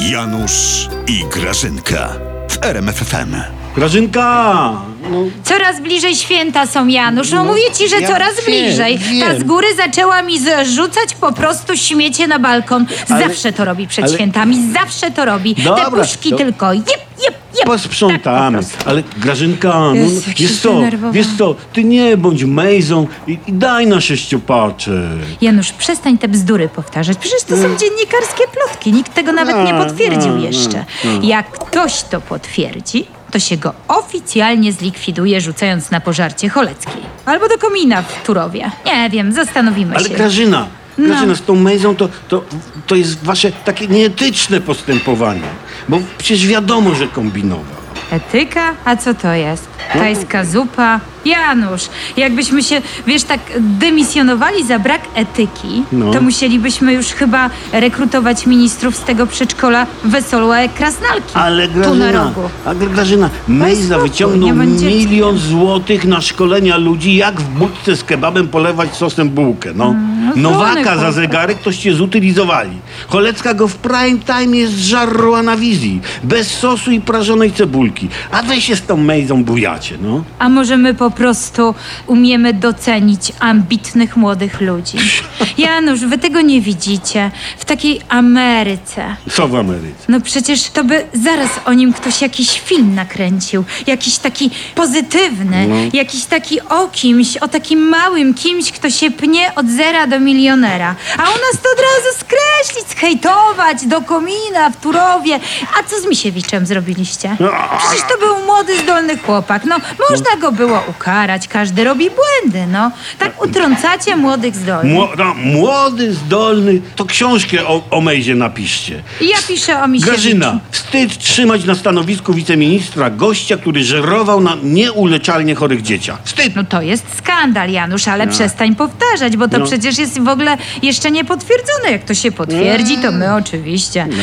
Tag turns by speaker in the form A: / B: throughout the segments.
A: Janusz i Grażynka w RMFFM.
B: Grażynka! No,
C: Coraz bliżej święta są, Janusz. No, mówię ci, że
B: ja
C: coraz
B: wiem,
C: bliżej. Ta
B: wiem.
C: z góry zaczęła mi zrzucać po prostu śmiecie na balkon.
B: Ale-
C: Zawsze to robi przed
B: ale-
C: świętami, zawsze to robi. Te
B: Dobra,
C: puszki
B: to-
C: tylko. Jep, jep, jep.
B: posprzątamy.
C: Tak po prostu.
B: Ale Grażynka, no,
C: Jezu, jak się
B: wiesz co,
C: zdenerwowałam.
B: wiesz co, ty nie bądź mejzą i, i daj na sześciopaczek.
C: Janusz, przestań te bzdury powtarzać. Przecież to są dziennikarskie plotki. Nikt tego nawet nie
B: A,
C: potwierdził
B: a,
C: jeszcze. Jak ktoś to potwierdzi, to się go oficjalnie zlikwiduje, rzucając na pożarcie Choleckiej. Albo do komina w Turowie. Nie wiem, zastanowimy
B: Ale
C: się.
B: Grażyna,
C: No.
B: Grażyna, z tą mejzą to, to, to jest wasze takie nieetyczne postępowanie. Bo przecież wiadomo, że kombinował.
C: Etyka? A co to jest?
B: No.
C: Tajska zupa? Janusz, jakbyśmy się, wiesz, tak dymisjonowali za brak etyki,
B: No.
C: to musielibyśmy już chyba rekrutować ministrów z tego przedszkola Wesołe Krasnalki.
B: Ale
C: Tu na
B: Grażyna,
C: rogu.
B: ale Grażyna, Mejza
C: spokój,
B: wyciągnął
C: nie będzie
B: milion złotych na szkolenia ludzi, jak w budce z kebabem polewać sosem bułkę. No.
C: no
B: Nowaka za
C: chłopak.
B: zegarek toście zutylizowali. Cholecka go w prime time jest żarła na wizji. Bez sosu i prażonej cebulki. A wy się z tą Mejzą bujacie, no.
C: A może my po prostu umiemy docenić ambitnych młodych ludzi? Janusz, wy tego nie widzicie. W takiej Ameryce.
B: Co w Ameryce?
C: No przecież to by zaraz o nim ktoś jakiś film nakręcił. Jakiś taki pozytywny,
B: No.
C: jakiś taki o kimś, o takim małym kimś, kto się pnie od zera do milionera. A u nas to od razu skreślić, zhejtować do komina w Turowie. A co z Misiewiczem zrobiliście?
B: No.
C: Przecież to był młody, zdolny chłopak. No, można go było ukarać, każdy robi błędy, no. Tak utrącacie młodych zdolnych.
B: Mło, no, młody, zdolny, to książkę o, o Mejzie napiszcie.
C: I ja piszę o Misiewiczu.
B: Grażyna, wstyd trzymać na stanowisku wiceministra gościa, który żerował na nieuleczalnie chorych dzieciach. Wstyd!
C: No to jest skandal, Janusz, ale przestań powtarzać, bo to
B: No.
C: przecież jest w ogóle jeszcze nie potwierdzone. Jak to się potwierdzi, to my oczywiście.
B: No.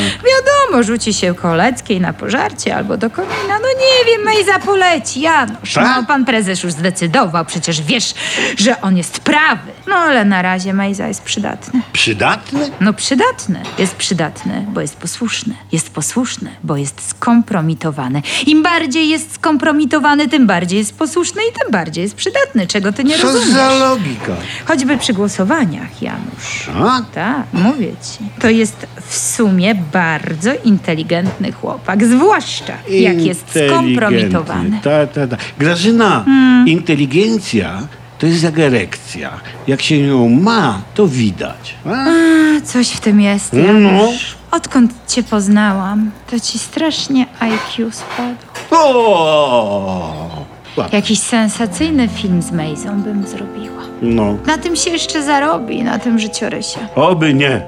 C: Wiadomo, rzuci się Koleckiej na pożarcie albo do komina. No nie wiem, Mejza poleci, Janusz.
B: Tak?
C: No pan prezes już zdecydował, przecież wiesz, że on jest prawy. No ale na razie Mejza jest przydatny.
B: Przydatny?
C: No przydatny. Jest przydatny, bo jest posłuszny. Jest posłuszny, bo jest skompromitowany. Im bardziej jest skompromitowany, tym bardziej jest posłuszny i tym bardziej jest przydatny. Czego ty nie
B: Co
C: rozumiesz?
B: za logika?
C: Choćby przy głosowaniach, Janusz.
B: A?
C: Tak, mówię ci. To jest w sumie bardzo inteligentny chłopak, zwłaszcza jak jest skompromitowany.
B: Ta, ta, ta. Grażyna, inteligencja to jest jak erekcja. Jak się ją ma, to widać. A?
C: A, coś w tym jest,
B: No.
C: Janusz. Odkąd cię poznałam, to ci strasznie IQ spadł.
B: O!
C: Jakiś sensacyjny film z Mejzą bym zrobiła.
B: No,
C: Na tym się jeszcze zarobi, na tym życiorysie.
B: oby nie.